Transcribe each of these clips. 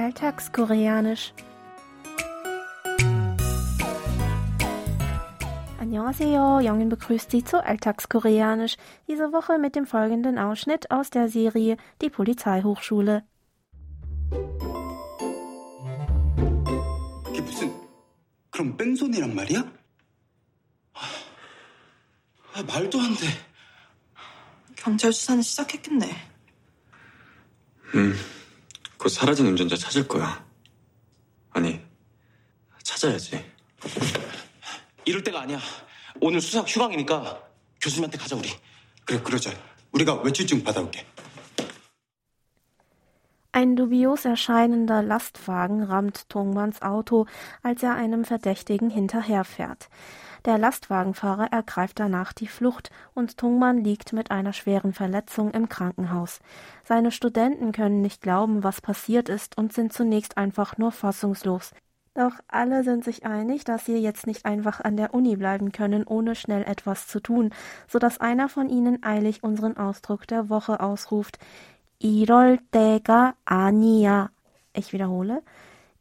Alltagskoreanisch. Annyeonghaseyo, Jongin begrüßt Sie zu Alltagskoreanisch. Diese Woche mit dem folgenden Ausschnitt aus der Serie Die Polizeihochschule. 이게 무슨 그럼 뺑소니란 말이야? 아, 아, 말도 안 돼. 경찰 수사는 시작했겠네. 곧 사라진 운전자 찾을 거야. 아니, 찾아야지. 이럴 때가 아니야. 오늘 수석 휴강이니까 교수님한테 가자 우리. 그래 그러자. 우리가 외출증 받아올게. Ein dubios erscheinender Lastwagen rammt Tongmans Auto, als er einem Verdächtigen hinterherfährt. Der Lastwagenfahrer ergreift danach die Flucht und Tungmann liegt mit einer schweren Verletzung im Krankenhaus. Seine Studenten können nicht glauben, was passiert ist und sind zunächst einfach nur fassungslos. Doch alle sind sich einig, dass sie jetzt nicht einfach an der Uni bleiben können, ohne schnell etwas zu tun, so dass einer von ihnen eilig unseren Ausdruck der Woche ausruft. 이럴 때가 아니야. Ich wiederhole.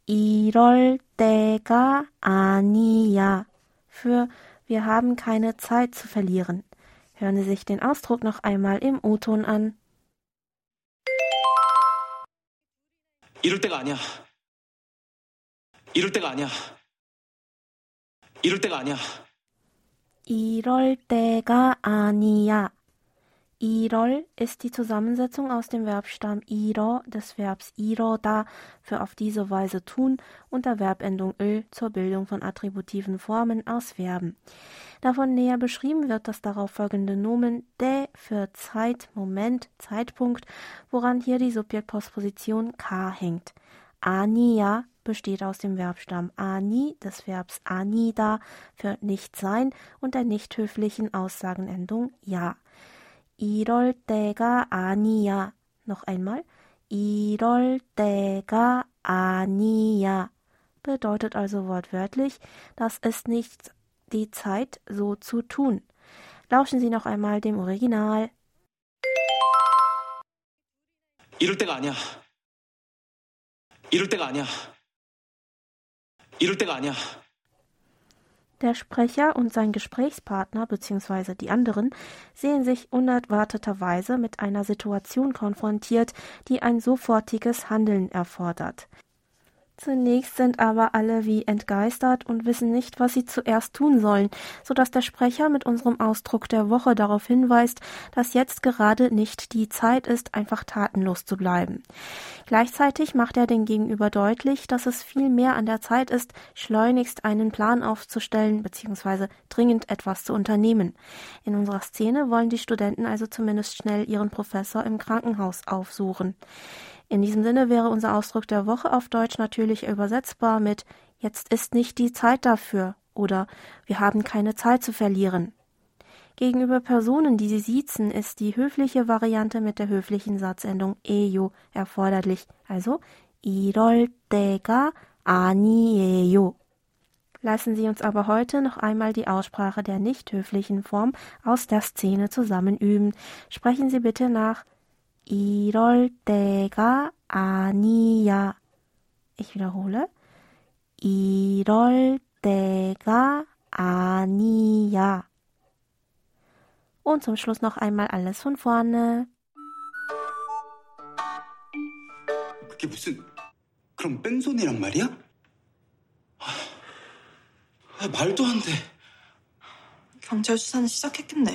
이럴 때가 아니야. Für wir haben keine Zeit zu verlieren. Hören Sie sich den Ausdruck noch einmal im O-Ton an. 이럴 때가 아니야. 이럴 때가 아니야. 이럴 때가 아니야. 이럴 때가 아니야. Irol ist die Zusammensetzung aus dem Verbstamm iro des Verbs iroda für auf diese Weise tun und der Verbendung ö zur Bildung von attributiven Formen aus Verben. Davon näher beschrieben wird das darauf folgende Nomen de für Zeit, Moment, Zeitpunkt, woran hier die Subjektpostposition k hängt. Ania besteht aus dem Verbstamm ani des Verbs anida für nicht sein und der nicht höflichen Aussagenendung ja. 이럴 때가 아니야. Noch einmal. 이럴 때가 아니야. Bedeutet also wortwörtlich, das ist nicht die Zeit, so zu tun. Lauschen Sie noch einmal dem Original. 이럴 때가 아니야. 이럴 때가 아니야. 이럴 때가 아니야. Der Sprecher und sein Gesprächspartner bzw. die anderen sehen sich unerwarteterweise mit einer Situation konfrontiert, die ein sofortiges Handeln erfordert. Zunächst sind aber alle wie entgeistert und wissen nicht, was sie zuerst tun sollen, so dass der Sprecher mit unserem Ausdruck der Woche darauf hinweist, dass jetzt gerade nicht die Zeit ist, einfach tatenlos zu bleiben. Gleichzeitig macht er den Gegenüber deutlich, dass es viel mehr an der Zeit ist, schleunigst einen Plan aufzustellen bzw. dringend etwas zu unternehmen. In unserer Szene wollen die Studenten also zumindest schnell ihren Professor im Krankenhaus aufsuchen. In diesem Sinne wäre unser Ausdruck der Woche auf Deutsch natürlich übersetzbar mit Jetzt ist nicht die Zeit dafür oder Wir haben keine Zeit zu verlieren. Gegenüber Personen, die sie siezen, ist die höfliche Variante mit der höflichen Satzendung eyo erforderlich, also 이럴 때가 아니에요. Lassen Sie uns aber heute noch einmal die Aussprache der nicht höflichen Form aus der Szene zusammen üben. Sprechen Sie bitte nach 이럴 때가 아니야. Ich wiederhole. 이럴 때가 아니야. Und zum Schluss noch einmal alles von vorne. 그게 무슨 그럼 뺑소니란 말이야? 아, 아, 말도 안 돼. 경찰 수사는 시작했겠네.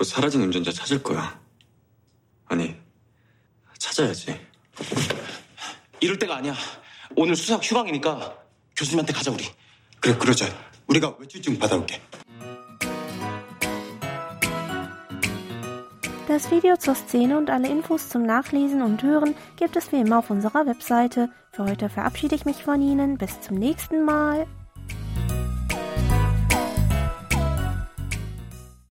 곧 사라진 운전자 찾을 거야. 아니, 찾아야지. 이럴 때가 아니야. 오늘 수석 휴강이니까 교수님한테 가자 우리. 그래 그러자. 우리가 외출증 받아올게. Das Video zur Szene und alle Infos zum Nachlesen und Hören gibt es wie immer auf unserer Webseite. Für heute verabschiede ich mich von Ihnen. Bis zum nächsten Mal.